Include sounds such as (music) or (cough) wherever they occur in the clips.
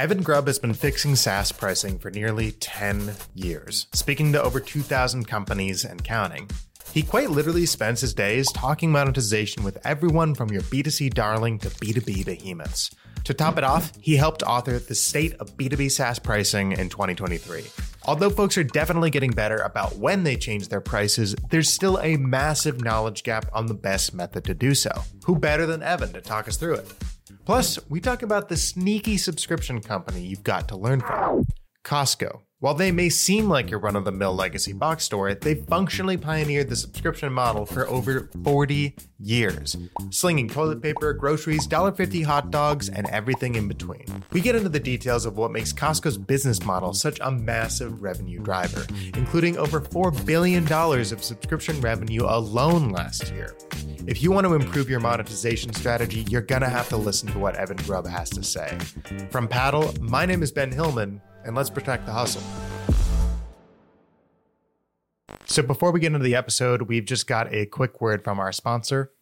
Evan Grubb has been fixing SaaS pricing for nearly 10 years, speaking to over 2,000 companies and counting. He quite literally spends his days talking monetization with everyone from your B2C darling to B2B behemoths. To top it off, he helped author The State of B2B SaaS Pricing in 2023. Although folks are definitely getting better about when they change their prices, there's still a massive knowledge gap on the best method to do so. Who better than Evan to talk us through it? Plus, we talk about the sneaky subscription company you've got to learn from Costco. While they may seem like your run of the mill legacy box store, they've functionally pioneered the subscription model for over 40 years, slinging toilet paper, groceries, $1.50 hot dogs, and everything in between. We get into the details of what makes Costco's business model such a massive revenue driver, including over $4 billion of subscription revenue alone last year. If you want to improve your monetization strategy, you're gonna have to listen to what Evan Grubb has to say. From Paddle, my name is Ben Hillman and let's protect the hustle. So, before we get into the episode, we've just got a quick word from our sponsor,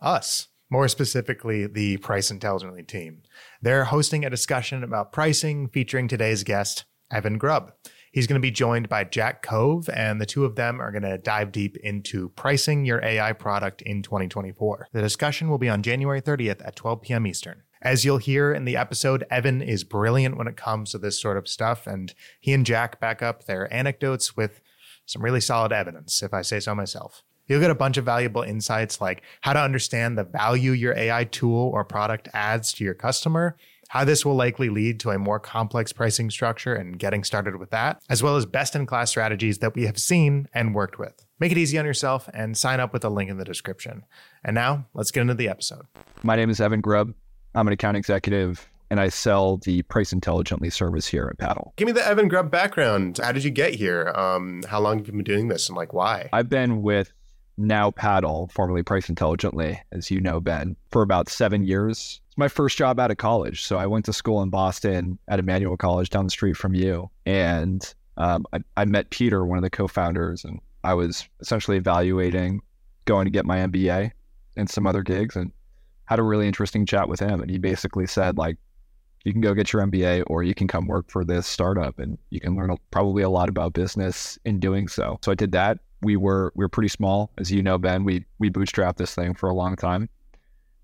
us, more specifically, the Price Intelligently team. They're hosting a discussion about pricing featuring today's guest, Evan Grubb. He's going to be joined by Jack Cove, and the two of them are going to dive deep into pricing your AI product in 2024. The discussion will be on January 30th at 12 p.m. Eastern. As you'll hear in the episode, Evan is brilliant when it comes to this sort of stuff, and he and Jack back up their anecdotes with some really solid evidence, if I say so myself. You'll get a bunch of valuable insights like how to understand the value your AI tool or product adds to your customer, how this will likely lead to a more complex pricing structure and getting started with that, as well as best in class strategies that we have seen and worked with. Make it easy on yourself and sign up with the link in the description. And now, let's get into the episode. My name is Evan Grubb. I'm an account executive and I sell the Price Intelligently service here at Paddle. Give me the Evan Grubb background. How did you get here? Um, how long have you been doing this and like why? I've been with now Paddle, formerly Price Intelligently, as you know, Ben, for about seven years. It's my first job out of college. So I went to school in Boston at Emmanuel College down the street from you. And um, I, I met Peter, one of the co founders, and I was essentially evaluating going to get my MBA and some other gigs. And had a really interesting chat with him, and he basically said like, you can go get your MBA or you can come work for this startup, and you can learn probably a lot about business in doing so. So I did that. We were we were pretty small, as you know, Ben. We we bootstrapped this thing for a long time,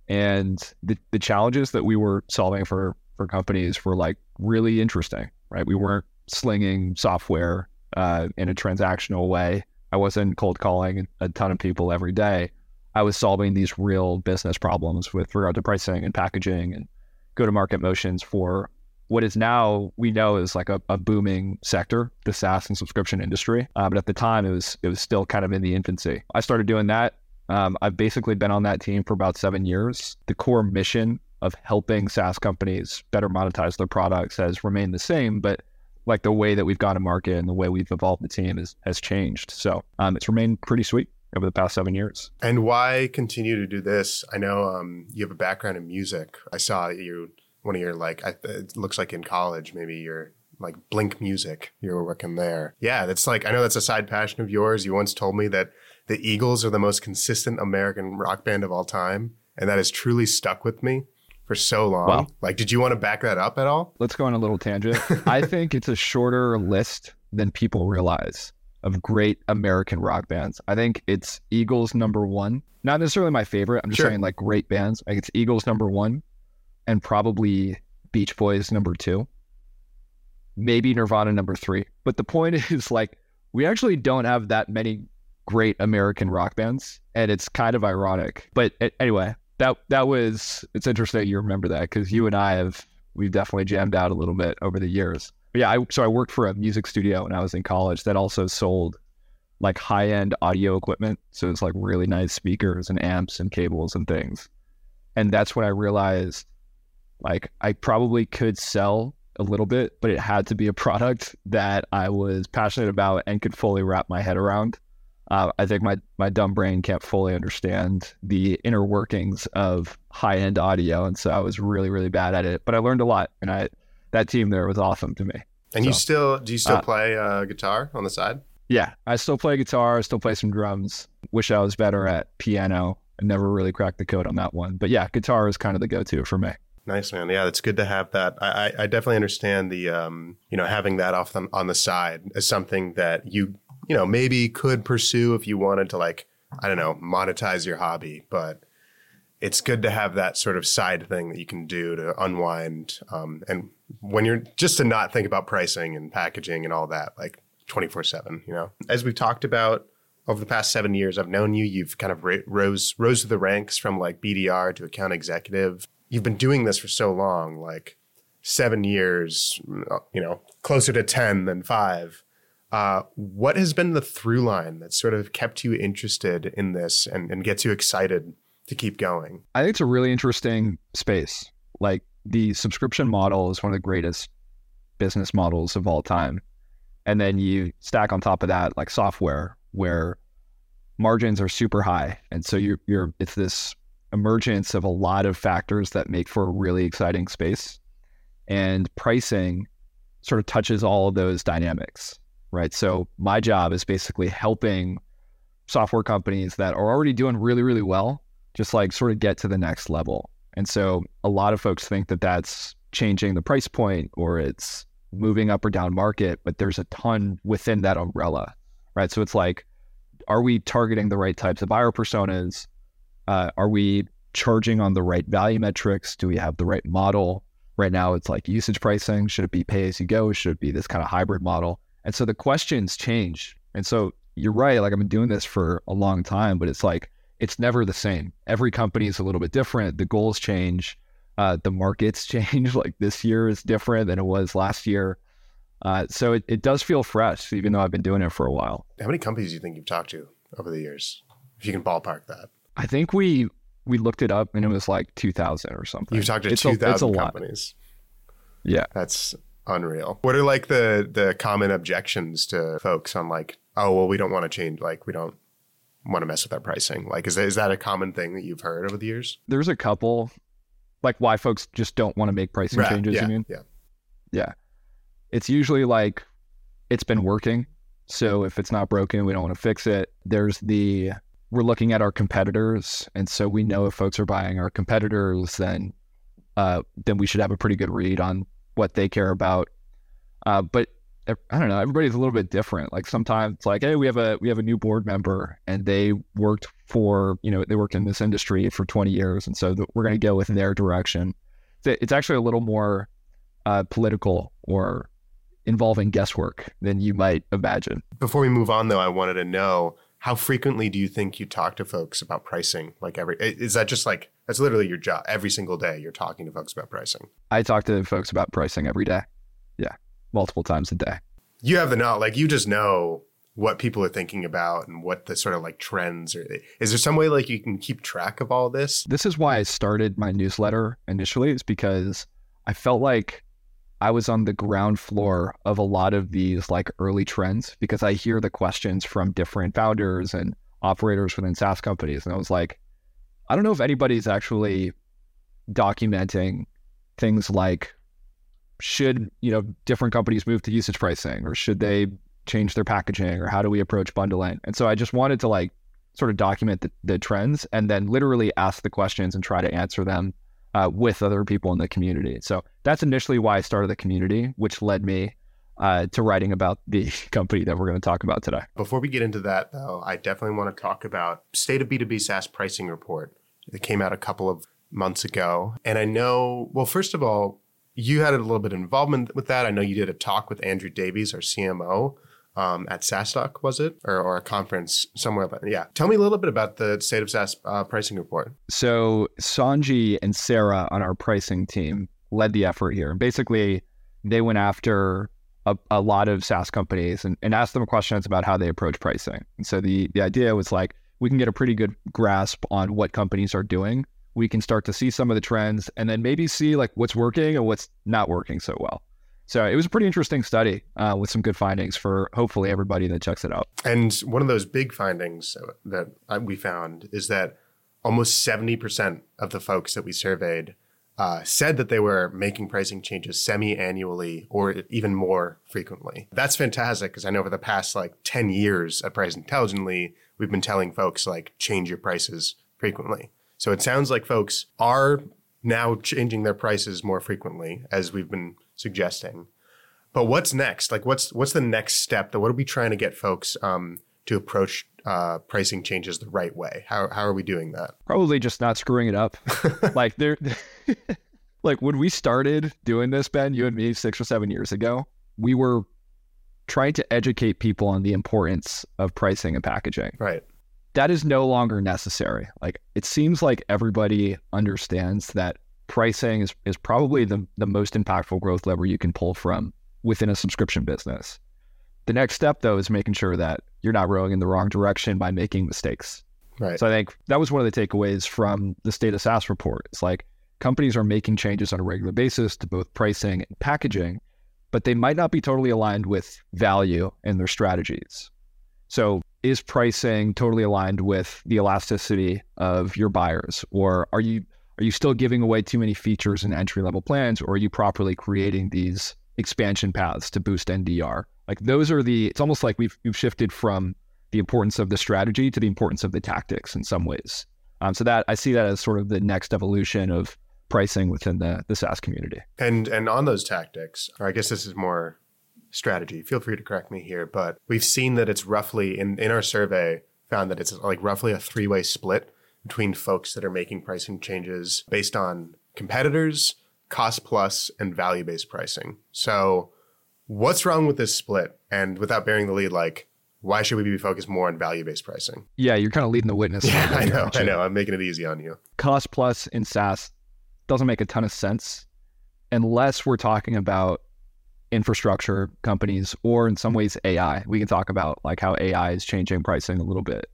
and the the challenges that we were solving for for companies were like really interesting, right? We weren't slinging software uh, in a transactional way. I wasn't cold calling a ton of people every day. I was solving these real business problems with regard to pricing and packaging and go to market motions for what is now we know is like a, a booming sector, the SaaS and subscription industry. Uh, but at the time, it was it was still kind of in the infancy. I started doing that. Um, I've basically been on that team for about seven years. The core mission of helping SaaS companies better monetize their products has remained the same, but like the way that we've gone to market and the way we've evolved the team is, has changed. So um, it's remained pretty sweet over the past seven years. And why continue to do this? I know um, you have a background in music. I saw you one of your like it looks like in college maybe you're like Blink Music. You were working there. Yeah, that's like I know that's a side passion of yours. You once told me that the Eagles are the most consistent American rock band of all time, and that has truly stuck with me for so long. Well, like, did you want to back that up at all? Let's go on a little tangent. (laughs) I think it's a shorter list than people realize of great American rock bands. I think it's Eagles number one. Not necessarily my favorite. I'm just sure. saying like great bands. Like it's Eagles number one, and probably Beach Boys number two. Maybe Nirvana number three. But the point (laughs) is like we actually don't have that many great American rock bands, and it's kind of ironic. But anyway, that that was it's interesting you remember that because you and I have we've definitely jammed out a little bit over the years yeah, I, so I worked for a music studio when I was in college that also sold like high end audio equipment. So it's like really nice speakers and amps and cables and things. And that's when I realized like I probably could sell a little bit, but it had to be a product that I was passionate about and could fully wrap my head around. Uh, I think my my dumb brain can't fully understand the inner workings of high end audio, and so I was really really bad at it. But I learned a lot, and I that team there was awesome to me. And so, you still do you still uh, play uh, guitar on the side? Yeah, I still play guitar. I still play some drums. Wish I was better at piano. I never really cracked the code on that one, but yeah, guitar is kind of the go-to for me. Nice man. Yeah, it's good to have that. I, I, I definitely understand the um, you know, having that off the, on the side as something that you you know maybe could pursue if you wanted to like I don't know monetize your hobby, but it's good to have that sort of side thing that you can do to unwind um, and when you're just to not think about pricing and packaging and all that like 24 7 you know? As we've talked about over the past seven years i've known you you've kind of rose rose to the ranks from like bdr to account executive. You've been doing this for so long like seven years you know closer to 10 than five. Uh, what has been the through line that sort of kept you interested in this and, and gets you excited to keep going? I think it's a really interesting space. Like the subscription model is one of the greatest business models of all time. And then you stack on top of that like software where margins are super high. And so you're, you're it's this emergence of a lot of factors that make for a really exciting space. And pricing sort of touches all of those dynamics, right? So my job is basically helping software companies that are already doing really, really well just like sort of get to the next level. And so a lot of folks think that that's changing the price point or it's moving up or down market, but there's a ton within that umbrella, right? So it's like, are we targeting the right types of buyer personas? Uh, are we charging on the right value metrics? Do we have the right model? Right now, it's like usage pricing. Should it be pay as you go? Should it be this kind of hybrid model? And so the questions change. And so you're right. Like I've been doing this for a long time, but it's like it's never the same. Every company is a little bit different. The goals change. Uh, the markets (laughs) change. Like this year is different than it was last year. Uh, so it, it does feel fresh, even though I've been doing it for a while. How many companies do you think you've talked to over the years? If you can ballpark that. I think we we looked it up and it was like 2000 or something. You've talked to 2000 companies. Lot. Yeah. That's unreal. What are like the the common objections to folks on like, oh, well, we don't want to change. Like, we don't want to mess with our pricing? Like, is that, is that a common thing that you've heard over the years? There's a couple, like why folks just don't want to make pricing right. changes. Yeah. You mean? Yeah. Yeah. It's usually like it's been working. So if it's not broken, we don't want to fix it. There's the we're looking at our competitors, and so we know if folks are buying our competitors, then uh, then we should have a pretty good read on what they care about. Uh, but I don't know. Everybody's a little bit different. Like sometimes it's like, hey, we have a we have a new board member, and they worked for you know they worked in this industry for 20 years, and so the, we're going to go with their direction. It's actually a little more uh, political or involving guesswork than you might imagine. Before we move on, though, I wanted to know how frequently do you think you talk to folks about pricing? Like every is that just like that's literally your job every single day? You're talking to folks about pricing. I talk to folks about pricing every day. Yeah multiple times a day. You have the knowledge, like you just know what people are thinking about and what the sort of like trends are. Is there some way like you can keep track of all this? This is why I started my newsletter initially, is because I felt like I was on the ground floor of a lot of these like early trends because I hear the questions from different founders and operators within SaaS companies. And I was like, I don't know if anybody's actually documenting things like should you know different companies move to usage pricing or should they change their packaging or how do we approach bundling? And so i just wanted to like sort of document the, the trends and then literally ask the questions and try to answer them uh, with other people in the community. So that's initially why i started the community which led me uh, to writing about the (laughs) company that we're going to talk about today. Before we get into that though i definitely want to talk about state of b2b saas pricing report that came out a couple of months ago. And i know well first of all you had a little bit of involvement with that. I know you did a talk with Andrew Davies, our CMO, um, at SaaStock, was it? Or, or, a conference somewhere. But yeah. Tell me a little bit about the State of SaaS uh, pricing report. So, Sanji and Sarah on our pricing team led the effort here. And basically, they went after a, a lot of SaaS companies and, and asked them questions about how they approach pricing. And so, the, the idea was like, we can get a pretty good grasp on what companies are doing we can start to see some of the trends and then maybe see like what's working and what's not working so well. So it was a pretty interesting study uh, with some good findings for hopefully everybody that checks it out. And one of those big findings that we found is that almost 70% of the folks that we surveyed uh, said that they were making pricing changes semi-annually or even more frequently. That's fantastic because I know for the past like 10 years at Price Intelligently, we've been telling folks like change your prices frequently. So it sounds like folks are now changing their prices more frequently, as we've been suggesting. But what's next? Like, what's what's the next step? That What are we trying to get folks um, to approach uh, pricing changes the right way? How how are we doing that? Probably just not screwing it up. (laughs) like there, (laughs) like when we started doing this, Ben, you and me, six or seven years ago, we were trying to educate people on the importance of pricing and packaging. Right. That is no longer necessary. Like it seems like everybody understands that pricing is, is probably the, the most impactful growth lever you can pull from within a subscription business. The next step though is making sure that you're not rowing in the wrong direction by making mistakes. Right. So I think that was one of the takeaways from the state of SaaS report. It's like companies are making changes on a regular basis to both pricing and packaging, but they might not be totally aligned with value in their strategies. So, is pricing totally aligned with the elasticity of your buyers, or are you are you still giving away too many features in entry level plans, or are you properly creating these expansion paths to boost NDR? Like those are the. It's almost like we've we've shifted from the importance of the strategy to the importance of the tactics in some ways. Um, so that I see that as sort of the next evolution of pricing within the the SaaS community. And and on those tactics, or I guess this is more strategy. Feel free to correct me here, but we've seen that it's roughly in in our survey found that it's like roughly a three way split between folks that are making pricing changes based on competitors, cost plus, and value based pricing. So, what's wrong with this split? And without bearing the lead, like why should we be focused more on value based pricing? Yeah, you're kind of leading the witness. (laughs) Yeah, I know. I know. I'm making it easy on you. Cost plus in SaaS doesn't make a ton of sense unless we're talking about infrastructure companies or in some ways AI. We can talk about like how AI is changing pricing a little bit.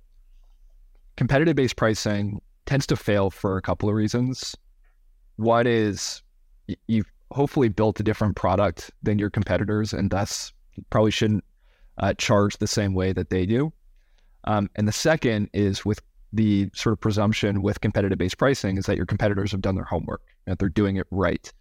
Competitive based pricing tends to fail for a couple of reasons. One is you've hopefully built a different product than your competitors and thus probably shouldn't uh, charge the same way that they do. Um, and the second is with the sort of presumption with competitive based pricing is that your competitors have done their homework, and that they're doing it right.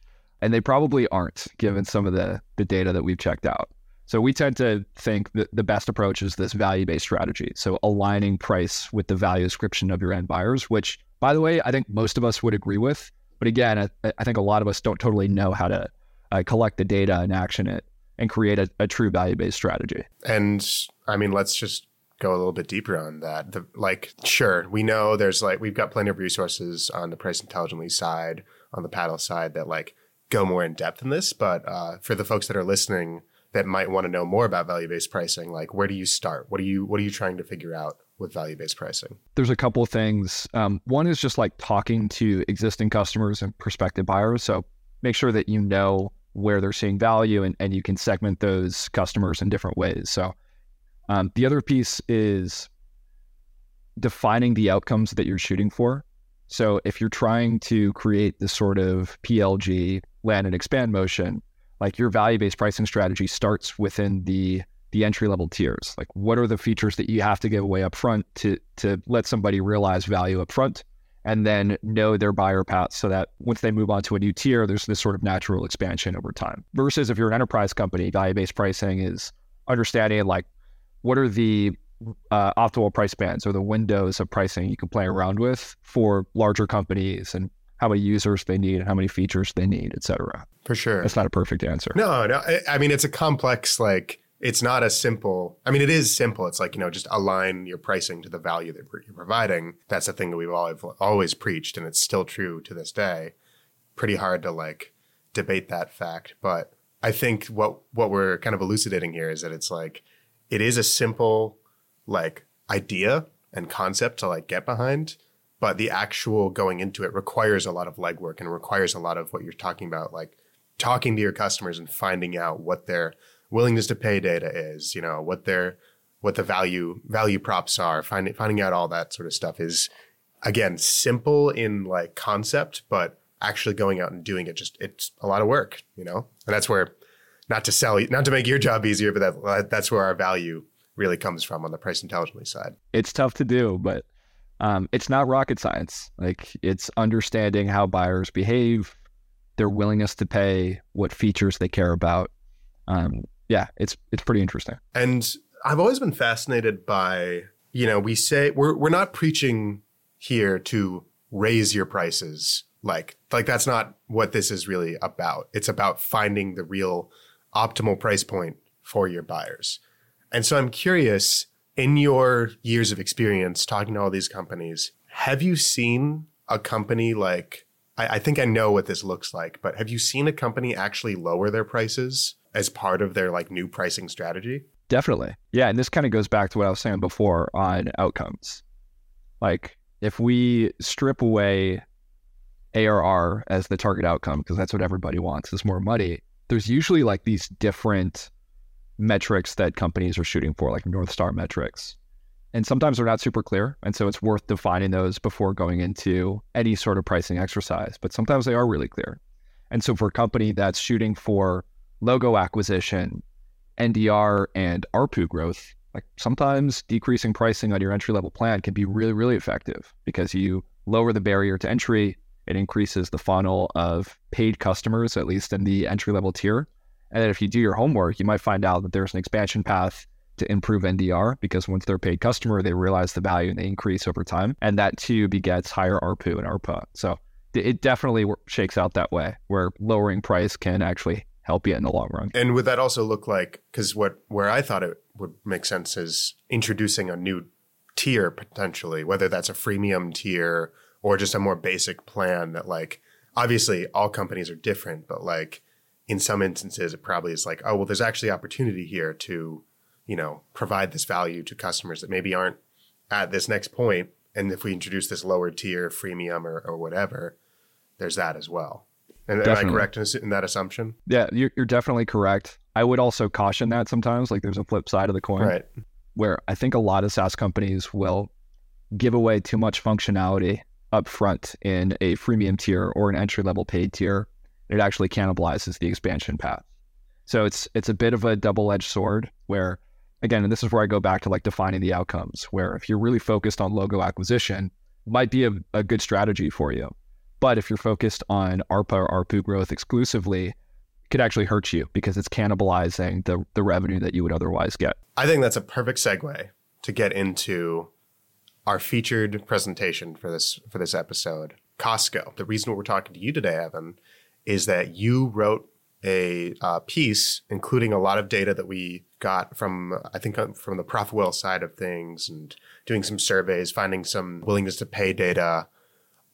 And they probably aren't, given some of the, the data that we've checked out. So we tend to think that the best approach is this value based strategy. So aligning price with the value description of your end buyers, which, by the way, I think most of us would agree with. But again, I, I think a lot of us don't totally know how to uh, collect the data and action it and create a, a true value based strategy. And I mean, let's just go a little bit deeper on that. The, like, sure, we know there's like, we've got plenty of resources on the price intelligently side, on the paddle side that like go more in depth in this. But uh, for the folks that are listening that might want to know more about value based pricing, like where do you start? What are you, what are you trying to figure out? with value based pricing? There's a couple of things. Um, one is just like talking to existing customers and prospective buyers. So make sure that you know where they're seeing value and, and you can segment those customers in different ways. So um, the other piece is defining the outcomes that you're shooting for. So if you're trying to create this sort of PLG land and expand motion, like your value-based pricing strategy starts within the the entry level tiers. Like what are the features that you have to give away up front to to let somebody realize value up front? and then know their buyer path so that once they move on to a new tier, there's this sort of natural expansion over time. Versus if you're an enterprise company, value based pricing is understanding like what are the uh, optimal price bands or the windows of pricing you can play around with for larger companies and how many users they need how many features they need, et cetera. For sure. That's not a perfect answer. No, no. I, mean, it's a complex, like, it's not as simple. I mean, it is simple. It's like, you know, just align your pricing to the value that you're providing. That's the thing that we've always, always preached, and it's still true to this day. Pretty hard to like debate that fact. But I think what what we're kind of elucidating here is that it's like it is a simple like idea and concept to like get behind, but the actual going into it requires a lot of legwork and requires a lot of what you're talking about, like talking to your customers and finding out what their willingness to pay data is, you know, what their what the value value props are, finding finding out all that sort of stuff is again simple in like concept, but actually going out and doing it just it's a lot of work, you know? And that's where not to sell not to make your job easier, but that that's where our value really comes from on the price intelligently side. It's tough to do, but um, it's not rocket science. Like it's understanding how buyers behave, their willingness to pay, what features they care about. Um, yeah, it's it's pretty interesting. And I've always been fascinated by, you know, we say we're we're not preaching here to raise your prices Like like that's not what this is really about. It's about finding the real optimal price point for your buyers. And so I'm curious in your years of experience talking to all these companies, have you seen a company like I, I, think I know what this looks like, but have you seen a company actually lower their prices as part of their like new pricing strategy? Definitely. Yeah. And this kind of goes back to what I was saying before on outcomes. Like if we strip away ARR as the target outcome, because that's what everybody wants is more money, there's usually like these different metrics that companies are shooting for, like North Star metrics. And sometimes they're not super clear. And so it's worth defining those before going into any sort of pricing exercise. But sometimes they are really clear. And so for a company that's shooting for logo acquisition, NDR, and ARPU growth, like sometimes decreasing pricing on your entry level plan can be really, really effective because you lower the barrier to entry. It increases the funnel of paid customers, at least in the entry level tier. And then if you do your homework, you might find out that there's an expansion path to improve NDR because once they're paid customer, they realize the value and they increase over time. And that too begets higher ARPU and ARPA. So it definitely shakes out that way where lowering price can actually help you in the long run. And would that also look like, because what where I thought it would make sense is introducing a new tier potentially, whether that's a freemium tier or just a more basic plan that like obviously all companies are different, but like in some instances it probably is like, oh well there's actually opportunity here to you know, provide this value to customers that maybe aren't at this next point. And if we introduce this lower tier freemium or, or whatever, there's that as well. And am I correct in, that assumption? Yeah, you're, you're definitely correct. I would also caution that sometimes, like there's a flip side of the coin, right? Where I think a lot of SaaS companies will give away too much functionality up front in a freemium tier or an entry level paid tier. It actually cannibalizes the expansion path. So it's it's a bit of a double edged sword where again, and this is where I go back to like defining the outcomes, where if you're really focused on logo acquisition, might be a, a good strategy for you. But if you're focused on ARPA or ARPU growth exclusively, could actually hurt you because it's cannibalizing the, the revenue that you would otherwise get. I think that's a perfect segue to get into our featured presentation for this for this episode, Costco. The reason we're talking to you today, Evan, is that you wrote a uh, piece including a lot of data that we got from I think uh, from the ProfitWell side of things and doing some surveys, finding some willingness to pay data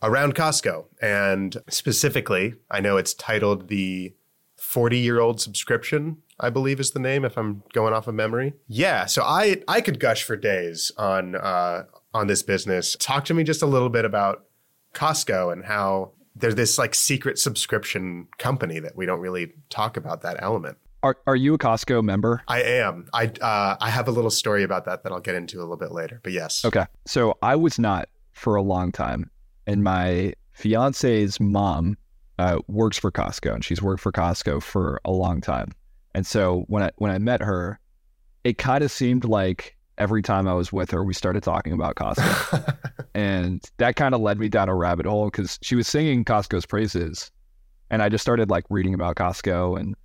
around Costco. And specifically, I know it's titled the 40 year old subscription, I believe is the name, if I'm going off of memory. Yeah. So I I could gush for days on uh, on this business. Talk to me just a little bit about Costco and how they're this like secret subscription company that we don't really talk about that element. Are Are you a Costco member? I am. I uh, I have a little story about that that I'll get into a little bit later. But yes. Okay. So I was not for a long time, and my fiance's mom uh, works for Costco, and she's worked for Costco for a long time. And so when I when I met her, it kind of seemed like every time I was with her, we started talking about Costco. (laughs) and that kind of led me down a rabbit hole because she was singing Costco's praises. And I just started like reading about Costco and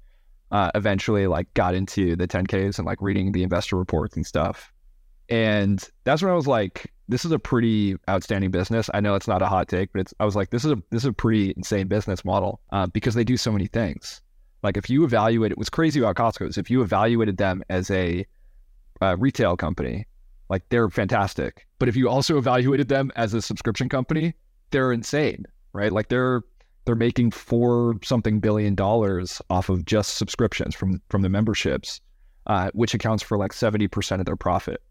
uh, eventually like got into the 10Ks and like reading the investor reports and stuff. And that's when I was like, this is a pretty outstanding business. I know it's not a hot take, but it's, I was like, this is a, this is a pretty insane business model uh, because they do so many things. Like if you evaluate it, what's crazy about Costco is if you evaluated them as a uh, retail company, like they're fantastic. But if you also evaluated them as a subscription company, they're insane, right? Like they're they're making four something billion dollars off of just subscriptions from from the memberships, uh, which accounts for like seventy percent of their profit.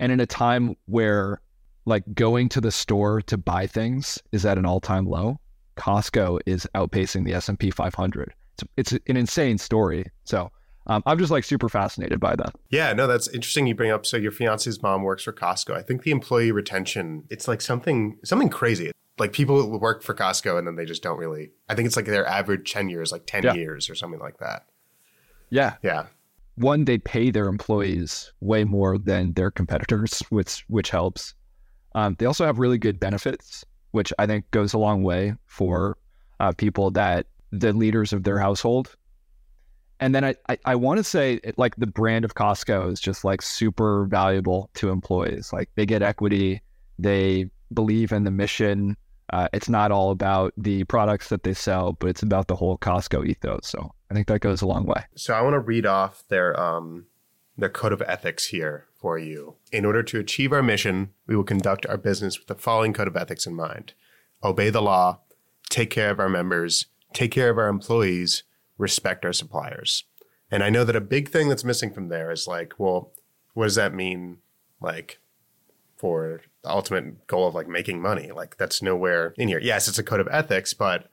And in a time where like going to the store to buy things is at an all time low, Costco is outpacing the S and P 500. It's, it's an insane story. So um, I'm just like super fascinated by that. Yeah, no, that's interesting. You bring up so your fiance's mom works for Costco. I think the employee retention it's like something something crazy. Like people work for Costco and then they just don't really. I think it's like their average tenure is like ten yeah. years or something like that. Yeah, yeah. One, they pay their employees way more than their competitors, which which helps. Um, they also have really good benefits, which I think goes a long way for uh, people that the leaders of their household and then I, I, I want to say like the brand of Costco is just like super valuable to employees. Like they get equity, they believe in the mission Uh, it's not all about the products that they sell, but it's about the whole Costco ethos. So I think that goes a long way. So I want to read off their um, their code of ethics here for you. In order to achieve our mission, we will conduct our business with the following code of ethics in mind: obey the law, take care of our members, take care of our employees, respect our suppliers. And I know that a big thing that's missing from there is like, well, what does that mean? Like for the ultimate goal of like making money. Like that's nowhere in here. Yes, it's a code of ethics, but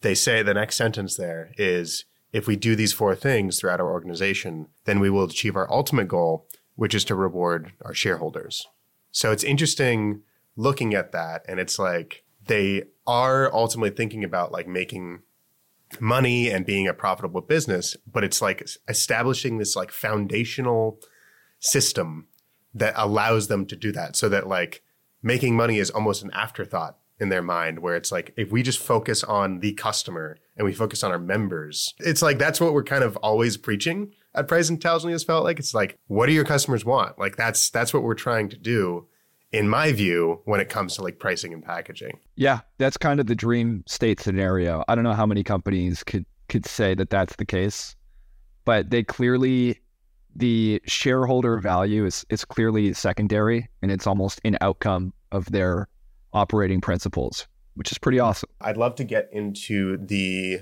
they say the next sentence there is if we do these four things throughout our organization, then we will achieve our ultimate goal, which is to reward our shareholders. So it's interesting looking at that and it's like they are ultimately thinking about like making money and being a profitable business, but it's like establishing this like foundational system that allows them to do that so that like making money is almost an afterthought in their mind where it's like if we just focus on the customer and we focus on our members it's like that's what we're kind of always preaching at price intelligently has felt like. It's like what do your customers want? Like that's that's what we're trying to do in my view when it comes to like pricing and packaging yeah that's kind of the dream state scenario i don't know how many companies could could say that that's the case but they clearly the shareholder value is is clearly secondary and it's almost an outcome of their operating principles, which is pretty awesome. I'd love to get into the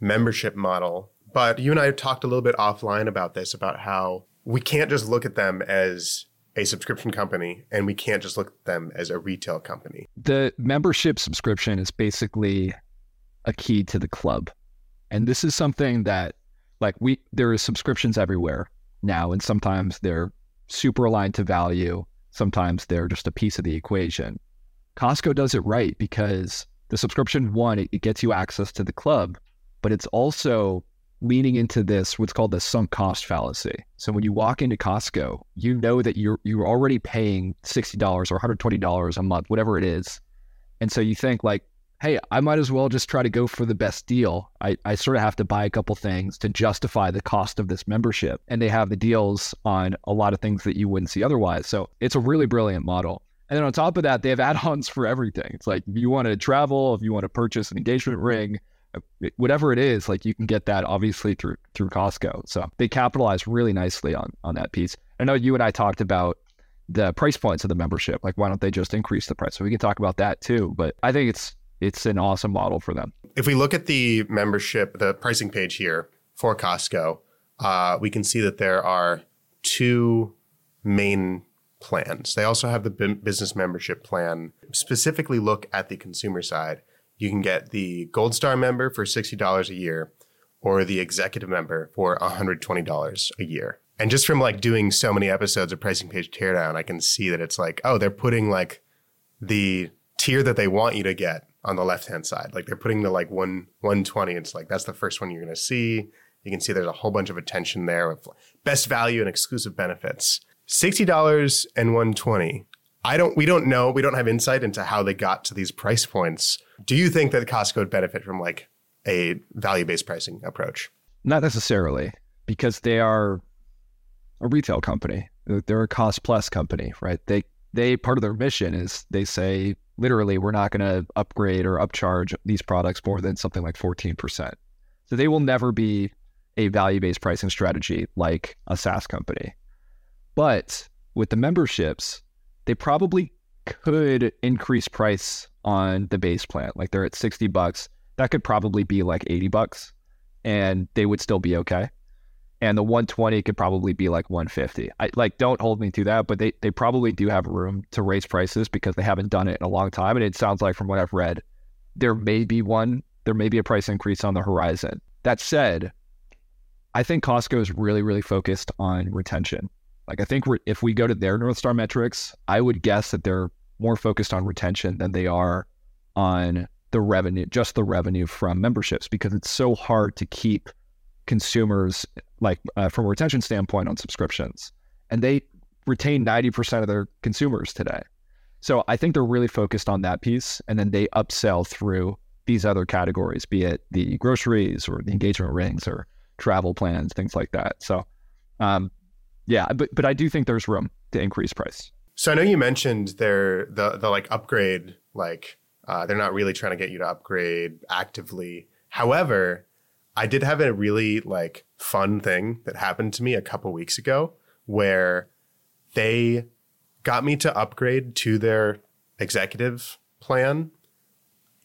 membership model, but you and I have talked a little bit offline about this about how we can't just look at them as a subscription company and we can't just look at them as a retail company. The membership subscription is basically a key to the club. And this is something that like we there is subscriptions everywhere now, and sometimes they're super aligned to value. Sometimes they're just a piece of the equation. Costco does it right because the subscription one, it, it gets you access to the club, but it's also leaning into this what's called the sunk cost fallacy. So when you walk into Costco, you know that you're you're already paying sixty dollars or one hundred twenty dollars a month, whatever it is, and so you think like, hey, I might as well just try to go for the best deal. I, I sort of have to buy a couple things to justify the cost of this membership. And they have the deals on a lot of things that you wouldn't see otherwise. So it's a really brilliant model. And then on top of that, they have add-ons for everything. It's like if you want to travel, if you want to purchase an engagement ring, whatever it is, like you can get that obviously through through Costco. So they capitalize really nicely on on that piece. I know you and I talked about the price points of the membership. Like why don't they just increase the price? So we can talk about that too. But I think it's it's an awesome model for them. If we look at the membership, the pricing page here for Costco, uh, we can see that there are two main plans. They also have the business membership plan. Specifically, look at the consumer side. You can get the Gold Star member for $60 a year or the executive member for $120 a year. And just from like doing so many episodes of pricing page teardown, I can see that it's like, oh, they're putting like the tier that they want you to get on the left hand side. Like they're putting the like one 120. It's like that's the first one you're going to see. You can see there's a whole bunch of attention there of best value and exclusive benefits. Sixty dollars and one twenty. I don't. We don't know. We don't have insight into how they got to these price points. Do you think that Costco would benefit from like a value based pricing approach? Not necessarily, because they are a retail company. They're a cost plus company, right? They they part of their mission is they say literally we're not going to upgrade or upcharge these products more than something like 14%. So they will never be a value-based pricing strategy like a SaaS company. But with the memberships, they probably could increase price on the base plan. Like they're at 60 bucks, that could probably be like 80 bucks and they would still be okay and the 120 could probably be like 150. I like don't hold me to that, but they they probably do have room to raise prices because they haven't done it in a long time and it sounds like from what I've read there may be one there may be a price increase on the horizon. That said, I think Costco is really really focused on retention. Like I think if we go to their North Star metrics, I would guess that they're more focused on retention than they are on the revenue, just the revenue from memberships because it's so hard to keep consumers like uh, from a retention standpoint on subscriptions. And they retain 90% of their consumers today. So i think they're really focused on that piece and then they upsell through these other categories be it the groceries or the engagement rings or travel plans things like that. So um, yeah but, but i do think there's room to increase price so i know you mentioned their the the like upgrade like Uh, they're not really trying to get you to upgrade actively. However, I did have a really like fun thing that happened to me a couple weeks ago where they got me to upgrade to their executive plan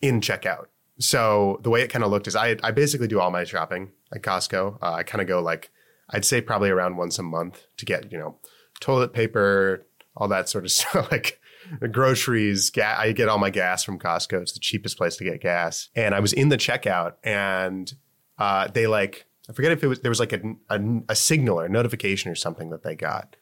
in checkout. So the way it kind of looked is I I basically do all my shopping at Costco. Uh, I kind of go like I'd say probably around once a month to get you know toilet paper, all that sort of (laughs) stuff, like groceries. Ga- I get all my gas from Costco. It's the cheapest place to get gas. And I was in the checkout, and uh, they like I forget if it was there was like a, a a signal or a notification or something that they got.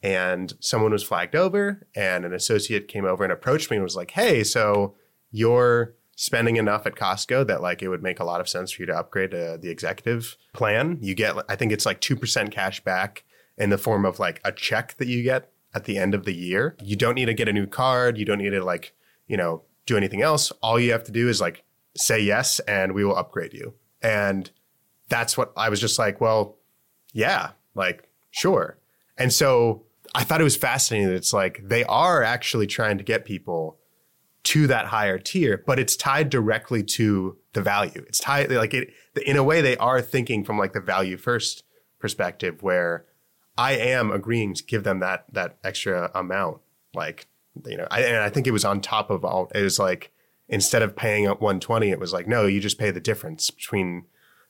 And someone was flagged over, and an associate came over and approached me and was like, "Hey, so you're spending enough at Costco that like it would make a lot of sense for you to upgrade to the executive plan. You get, I think it's like 2% cash back in the form of like a check that you get at the end of the year. You don't need to get a new card. You don't need to like, you know, do anything else. All you have to do is like say yes and we will upgrade you. And that's what I was just like, well, yeah, like sure. And so I thought it was fascinating that it's like they are actually trying to get people to that higher tier, but it's tied directly to the value. It's tied like it in a way they are thinking from like the value first perspective where I am agreeing to give them that that extra amount. Like, you know, I, and I think it was on top of all. It was like instead of paying up 120, it was like no, you just pay the difference between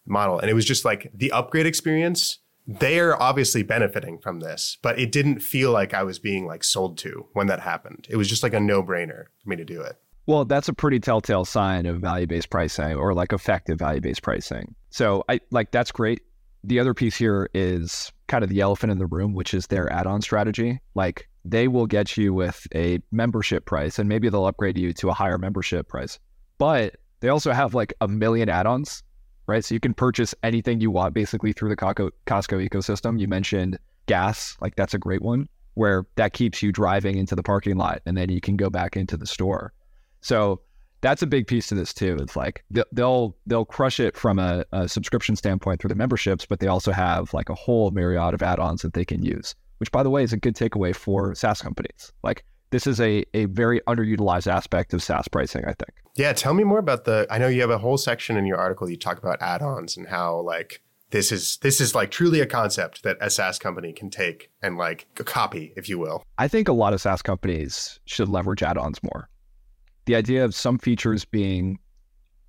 the model, and it was just like the upgrade experience. They're obviously benefiting from this, but it didn't feel like I was being like sold to when that happened. It was just like a no brainer for me to do it. Well, that's a pretty telltale sign of value based pricing or like effective value based pricing. So I like that's great. The other piece here is kind of the elephant in the room, which is their add on strategy. Like they will get you with a membership price and maybe they'll upgrade you to a higher membership price. But they also have like a million add ons, right? So you can purchase anything you want basically through the Costco, ecosystem. You mentioned gas, like that's a great one where that keeps you driving into the parking lot and then you can go back into the store. So that's a big piece to this too. It's like they'll they'll crush it from a, a, subscription standpoint through the memberships, but they also have like a whole myriad of add-ons that they can use. Which, by the way, is a good takeaway for SaaS companies. Like this is a a very underutilized aspect of SaaS pricing. I think. Yeah, tell me more about the. I know you have a whole section in your article you talk about add-ons and how like this is this is like truly a concept that a SaaS company can take and like copy, if you will. I think a lot of SaaS companies should leverage add-ons more the idea of some features being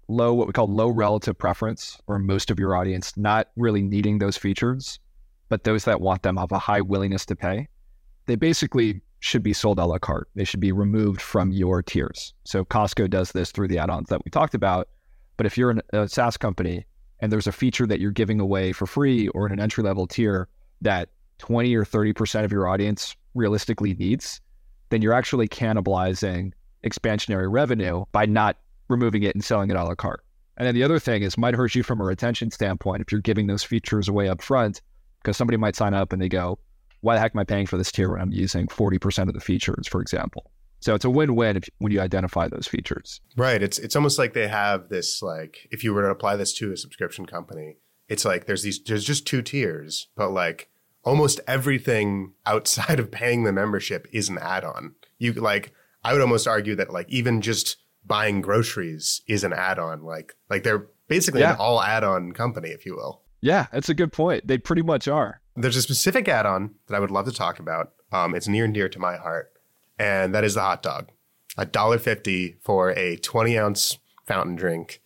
low, what we call low relative preference, or most of your audience not really needing those features, but those that want them have a high willingness to pay, they basically should be sold a la carte. They should be removed from your tiers. So Costco does this through the add-ons that we talked about. But if you're an, a SaaS company and there's a feature that you're giving away for free or in an entry level tier that 20 or 30% of your audience realistically needs, then you're actually cannibalizing expansionary revenue by not removing it and selling it a la carte. And then the other thing is might hurt you from a retention standpoint if you're giving those features away up front, because somebody might sign up and they go, why the heck am I paying for this tier when I'm using 40% of the features, for example? So it's a win-win if, when you identify those features. Right. It's it's almost like they have this like if you were to apply this to a subscription company, it's like there's these there's just two tiers, but like almost everything outside of paying the membership is an add-on. You like I would almost argue that like even just buying groceries is an add-on. Like like they're basically yeah. an all add-on company, if you will. Yeah, that's a good point. They pretty much are. There's a specific add-on that I would love to talk about. Um, it's near and dear to my heart, and that is the hot dog. A dollar fifty for a twenty ounce fountain drink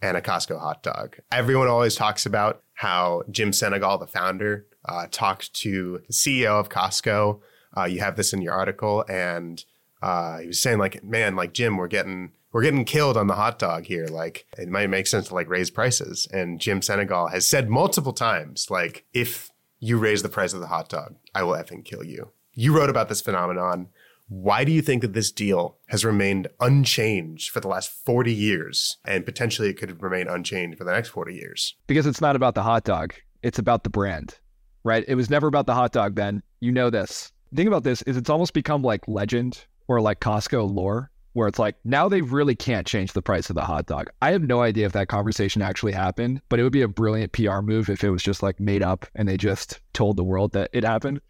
and a Costco hot dog. Everyone always talks about how Jim Sinegal, the founder, uh, talked to the CEO of Costco. Uh, you have this in your article, and uh, he was saying like, man, like Jim, we're getting we're getting killed on the hot dog here. Like it might make sense to like raise prices. And Jim Sinegal has said multiple times, like, if you raise the price of the hot dog, I will effing kill you. You wrote about this phenomenon. Why do you think that this deal has remained unchanged for the last 40 years and potentially it could remain unchanged for the next 40 years? Because it's not about the hot dog. It's about the brand, right? It was never about the hot dog, Ben. You know this. The thing about this is it's almost become like legend or like Costco lore where it's like now they really can't change the price of the hot dog. I have no idea if that conversation actually happened, but it would be a brilliant PR move if it was just like made up and they just told the world that it happened.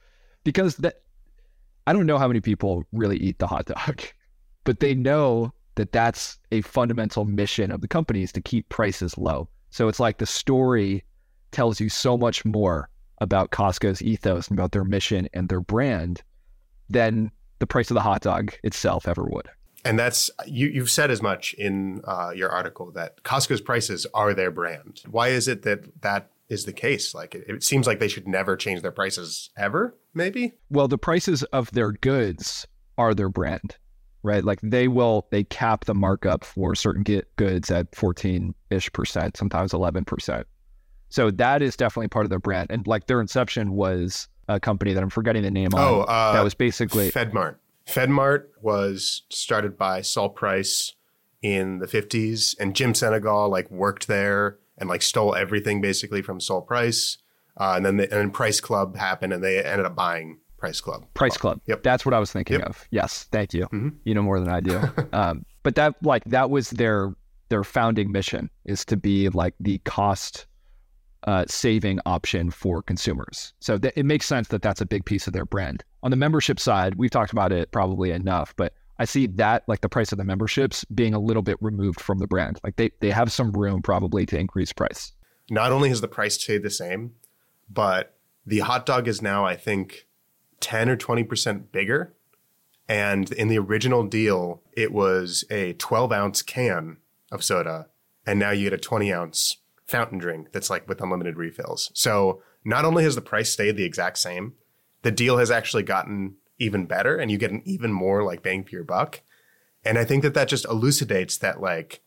Because that I don't know how many people really eat the hot dog, (laughs) but they know that that's a fundamental mission of the company is to keep prices low. So it's like the story tells you so much more about Costco's ethos and about their mission and their brand than the price of the hot dog itself ever would. And that's you. You've said as much in uh, your article that Costco's prices are their brand. Why is it that that is the case? Like it, it seems like they should never change their prices ever. Maybe. Well, the prices of their goods are their brand, right? Like they will they cap the markup for certain get goods at fourteen ish percent, sometimes eleven percent. So that is definitely part of their brand. And like their inception was a company that I'm forgetting the name oh, on. Uh, that was basically FedMart. FedMart was started by Sol Price in the 50s, and Jim Sinegal like worked there and like stole everything basically from Sol Price. Uh, and then the, and then Price Club happened, and they ended up buying Price Club. Price Club. Yep. That's what I was thinking Yep. of. Yes. Thank you. Mhm. You know more than I do. (laughs) um, but that like that was their their founding mission is to be like the cost uh, saving option for consumers. So th- it makes sense that that's a big piece of their brand. On the membership side, we've talked about it probably enough, but I see that like the price of the memberships being a little bit removed from the brand. Like they they have some room probably to increase price. Not only has the price stayed the same, but the hot dog is now, I think, 10 or 20% bigger. And in the original deal, it was a 12 ounce can of soda. And now you get a 20 ounce fountain drink that's like with unlimited refills. So not only has the price stayed the exact same, the deal has actually gotten even better and you get an even more like bang for your buck. And I think that that just elucidates that like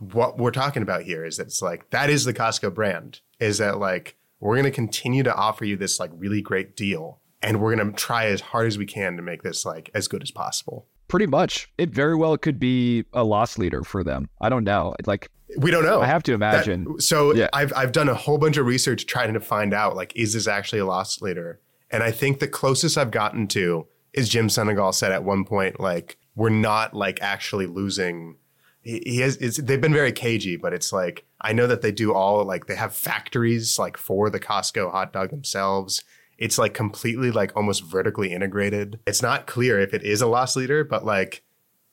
what we're talking about here is that it's like that is the Costco brand is that like we're going to continue to offer you this like really great deal and we're going to try as hard as we can to make this like as good as possible. Pretty much. It very well could be a loss leader for them. I don't know. Like We don't know. I have to That- imagine. so Yeah. I've I've done a whole bunch of research trying to find out like is this actually a loss leader? And I think the closest I've gotten to is Jim Sinegal said at one point like we're not like actually losing. He, has they've been very cagey, but it's like I know that they do all like they have factories like for the Costco hot dog themselves. It's like completely like almost vertically integrated. It's not clear if it is a loss leader, but like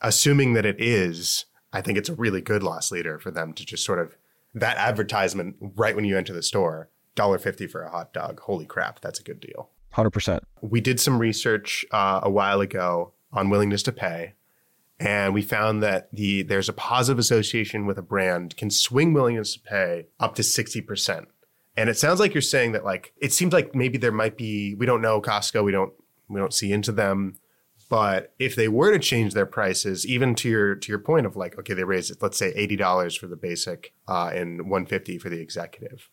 assuming that it is, I think it's a really good loss leader for them to just sort of that advertisement right when you enter the store, $1.50 for a hot dog. Holy crap, that's a good deal. 100%. We did some research uh, a while ago on willingness to pay, and we found that the there's a positive association with a brand can swing willingness to pay up to 60%. And it sounds like you're saying that like it seems like maybe there might be we don't know Costco, we don't we don't see into them. But if they were to change their prices, even to your to your point of like, okay, they raise it, let's say eighty dollars for the basic uh, and one fifty for the executive,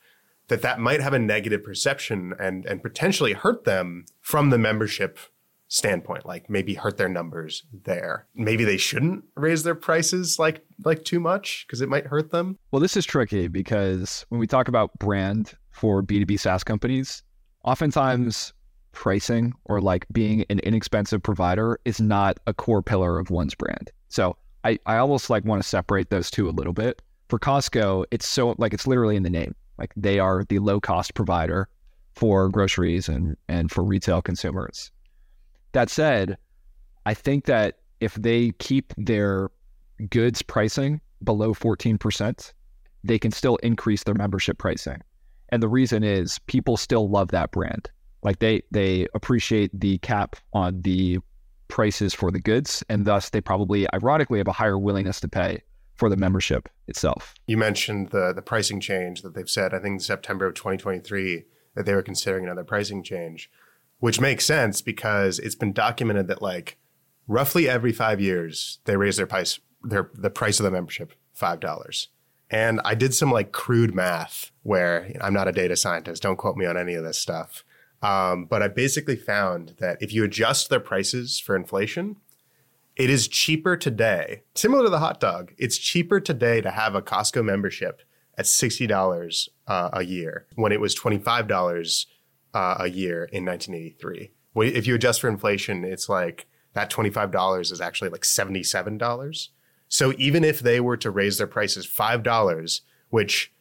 that that might have a negative perception and and potentially hurt them from the membership standpoint. Like maybe hurt their numbers there. Maybe they shouldn't raise their prices like like too much because it might hurt them. Well, this is tricky because when we talk about brand for B2B SaaS companies, oftentimes pricing or like being an inexpensive provider is not a core pillar of one's brand. So I, I almost like want to separate those two a little bit. For Costco, it's so like it's literally in the name. Like they are the low cost provider for groceries and, and for retail consumers. That said, I think that if they keep their goods pricing below 14%, they can still increase their membership pricing. And the reason is people still love that brand. Like they they appreciate the cap on the prices for the goods and thus they probably ironically have a higher willingness to pay for the membership itself. You mentioned the the pricing change that they've said. I think in September of 2023 that they were considering another pricing change, which makes sense because it's been documented that like roughly every five years they raise their price their the price of the membership five dollars. And I did some like crude math where I'm not a data scientist. Don't quote me on any of this stuff. Um, but I basically found that if you adjust their prices for inflation, it is cheaper today, similar to the hot dog. It's cheaper today to have a Costco membership at $60 uh, a year when it was $25 uh, a year in 1983. If you adjust for inflation, it's like that $25 is actually like $77. So even if they were to raise their prices $5, which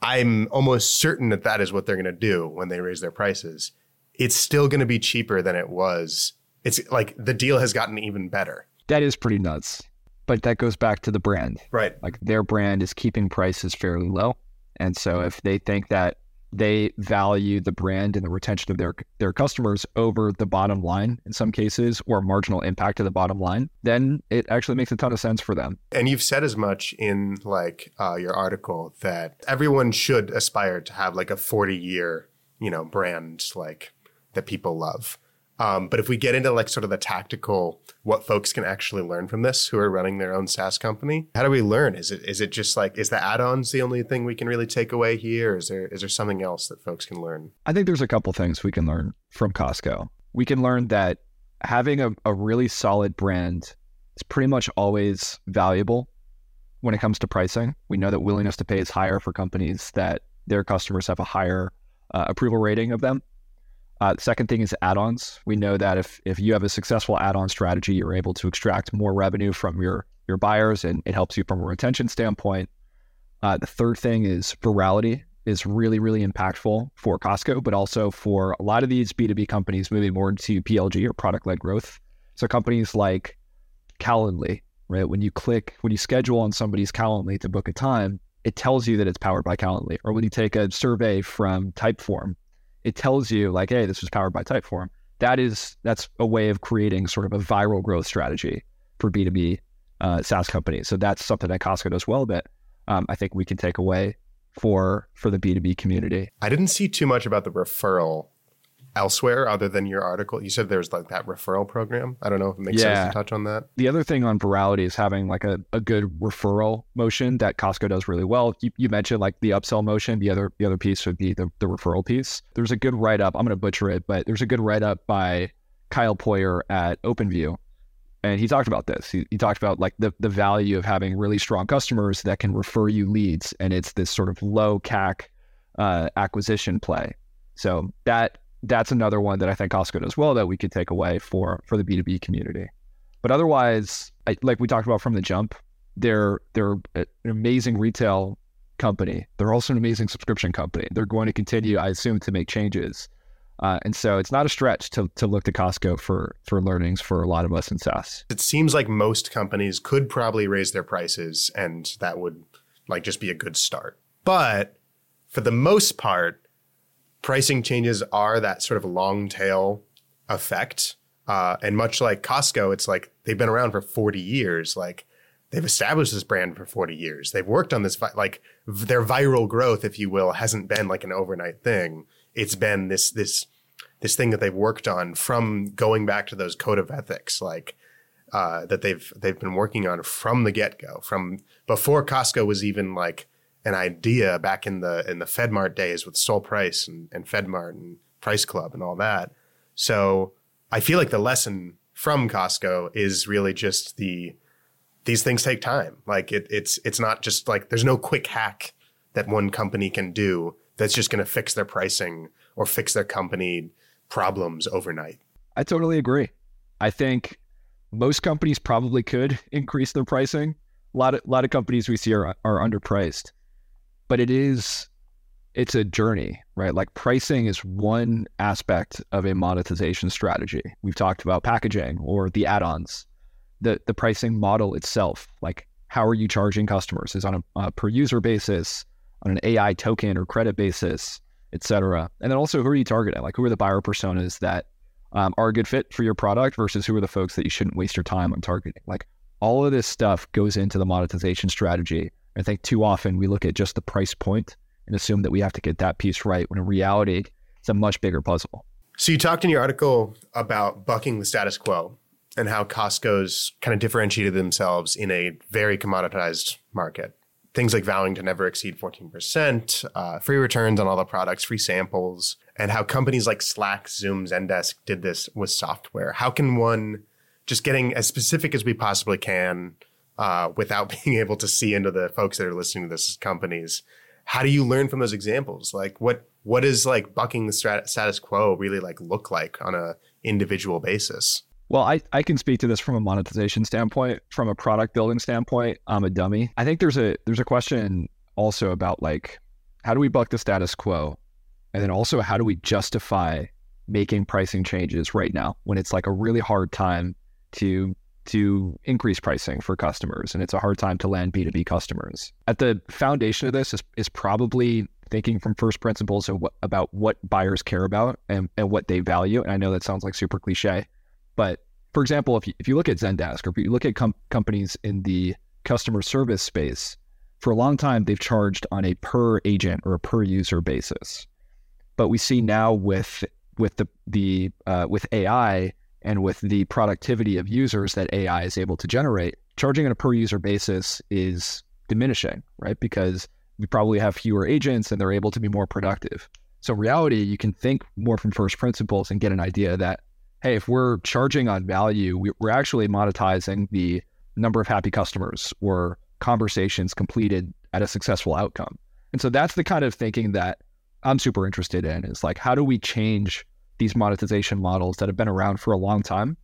I'm almost certain that that is what they're going to do when they raise their prices, it's still going to be cheaper than it was. It's like the deal has gotten even better. That is pretty nuts. But that goes back to the brand. Right. Like their brand is keeping prices fairly low. And so if they think that they value the brand and the retention of their their customers over the bottom line in some cases or marginal impact to the bottom line, then it actually makes a ton of sense for them. And you've said as much in like uh, your article that everyone should aspire to have like a 40 year, you know, brand like that people love. Um, but if we get into like sort of the tactical, what folks can actually learn from this who are running their own SaaS company, how do we learn? Is it is it just like is the add-ons the only thing we can really take away here? Is there is there something else that folks can learn? I think there's a couple things we can learn from Costco. We can learn that having a, a really solid brand is pretty much always valuable when it comes to pricing. We know that willingness to pay is higher for companies that their customers have a higher uh, approval rating of them. Uh, second thing is add-ons. We know that if if you have a successful add-on strategy, you're able to extract more revenue from your your buyers, and it helps you from a retention standpoint. Uh, the third thing is virality is really really impactful for Costco, but also for a lot of these B2B companies moving more into PLG or product-led growth. So companies like Calendly, right? When you click, when you schedule on somebody's Calendly to book a time, it tells you that it's powered by Calendly. Or when you take a survey from Typeform, it tells you like, hey, this was powered by Typeform. That is that's a way of creating sort of a viral growth strategy for B two B uh, SaaS companies. So that's something that Costco does well. But um, I think we can take away for for the B two B community. I didn't see too much about the referral elsewhere other than your article. You said there's like that referral program. I don't know if it makes Yeah. sense to touch on that. The other thing on virality is having like a, a good referral motion that Costco does really well. You, you mentioned like the upsell motion. The other the other piece would be the, the referral piece. There's a good write up. I'm going to butcher it, but there's a good write up by Kyle Poyar at OpenView. And he talked about this. He, he talked about like the, the value of having really strong customers that can refer you leads. And it's this sort of low CAC uh, acquisition play. So that that's another one that I think Costco does well that we could take away for for the B2B community. But otherwise, I, like we talked about from the jump, they're they're an amazing retail company. They're also an amazing subscription company. They're going to continue, I assume, to make changes. Uh, and so it's not a stretch to, to look to Costco for for learnings for a lot of us in SaaS. It seems like most companies could probably raise their prices and that would like just be a good start. But for the most part, pricing changes are that sort of long tail effect. Uh, and much like Costco, it's like they've been around for 40 years. Like they've established this brand for 40 years. They've worked on this, vi- like v- their viral growth, if you will, hasn't been like an overnight thing. It's been this, this, this thing that they've worked on from going back to those code of ethics, like uh, that they've they've been working on from the get go, from before Costco was even like an idea back in the in the FedMart days with Sol Price and, and FedMart and Price Club and all that. So I feel like the lesson from Costco is really just the these things take time. Like it, it's it's not just like there's no quick hack that one company can do that's just going to fix their pricing or fix their company problems overnight. I totally agree. I think most companies probably could increase their pricing. A lot of lot of companies we see are are underpriced, but it is it's a journey, right? Like pricing is one aspect of a monetization strategy. We've talked about packaging or the add-ons. The the pricing model itself, like how are you charging customers, is on a, a per user basis, on an AI token or credit basis, et cetera. And then also who are you targeting? Like who are the buyer personas that um, are a good fit for your product versus who are the folks that you shouldn't waste your time on targeting? Like all of this stuff goes into the monetization strategy. I think too often we look at just the price point and assume that we have to get that piece right when in reality it's a much bigger puzzle. So you talked in your article about bucking the status quo and how Costco's kind of differentiated themselves in a very commoditized market. Things like vowing to never exceed 14%, uh, free returns on all the products, free samples, and how companies like Slack, Zoom, Zendesk did this with software. How can one, just getting as specific as we possibly can uh, without (laughs) being able to see into the folks that are listening to this companies, how do you learn from those examples? Like what what does like bucking the strat- status quo really like look like on a individual basis? Well, I, I can speak to this from a monetization standpoint, from a product building standpoint. I'm a dummy. I think there's a there's a question also about like how do we buck the status quo? And then also how do we justify making pricing changes right now when it's like a really hard time to to increase pricing for customers, and it's a hard time to land B2B customers. At the foundation of this is, is probably thinking from first principles what, about what buyers care about and, and what they value. And I know that sounds like super cliche, but for example, if you, if you look at Zendesk or if you look at com- companies in the customer service space, for a long time they've charged on a per agent or a per user basis. But we see now with with the the uh, with AI and with the productivity of users that AI is able to generate, charging on a per user basis is diminishing, right? Because we probably have fewer agents and they're able to be more productive. So, in reality, you can think more from first principles and get an idea that, hey, if we're charging on value, we're actually monetizing the number of happy customers or conversations completed at a successful outcome. And so that's the kind of thinking that I'm super interested in is like, how do we change these monetization models that have been around for a long time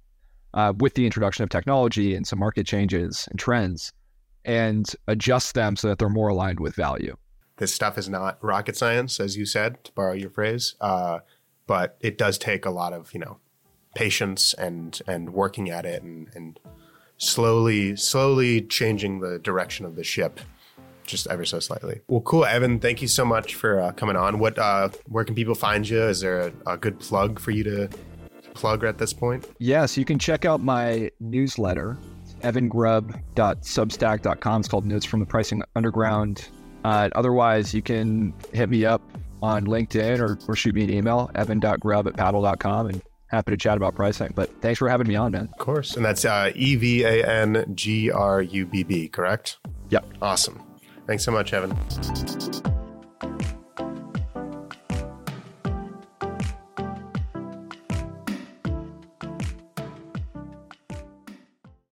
uh, with the introduction of technology and some market changes and trends and adjust them so that they're more aligned with value. This stuff is not rocket science, as you said, to borrow your phrase, uh, but it does take a lot of you know patience and and working at it and, and slowly slowly changing the direction of the ship just ever so slightly. Well, cool, Evan. Thank you so much for uh, coming on. What, uh, where can people find you? Is there a, a, good plug for you to plug at this point? Yes, you can check out my newsletter, evangrubb.substack.com. It's called Notes from the Pricing Underground. Uh, otherwise, you can hit me up on LinkedIn or, or shoot me an email, evan.grubb at paddle.com, and happy to chat about pricing. But thanks for having me on, man. Of course. And that's uh, E V A N G R U B B, correct? Yep. Awesome. Thanks so much, Evan.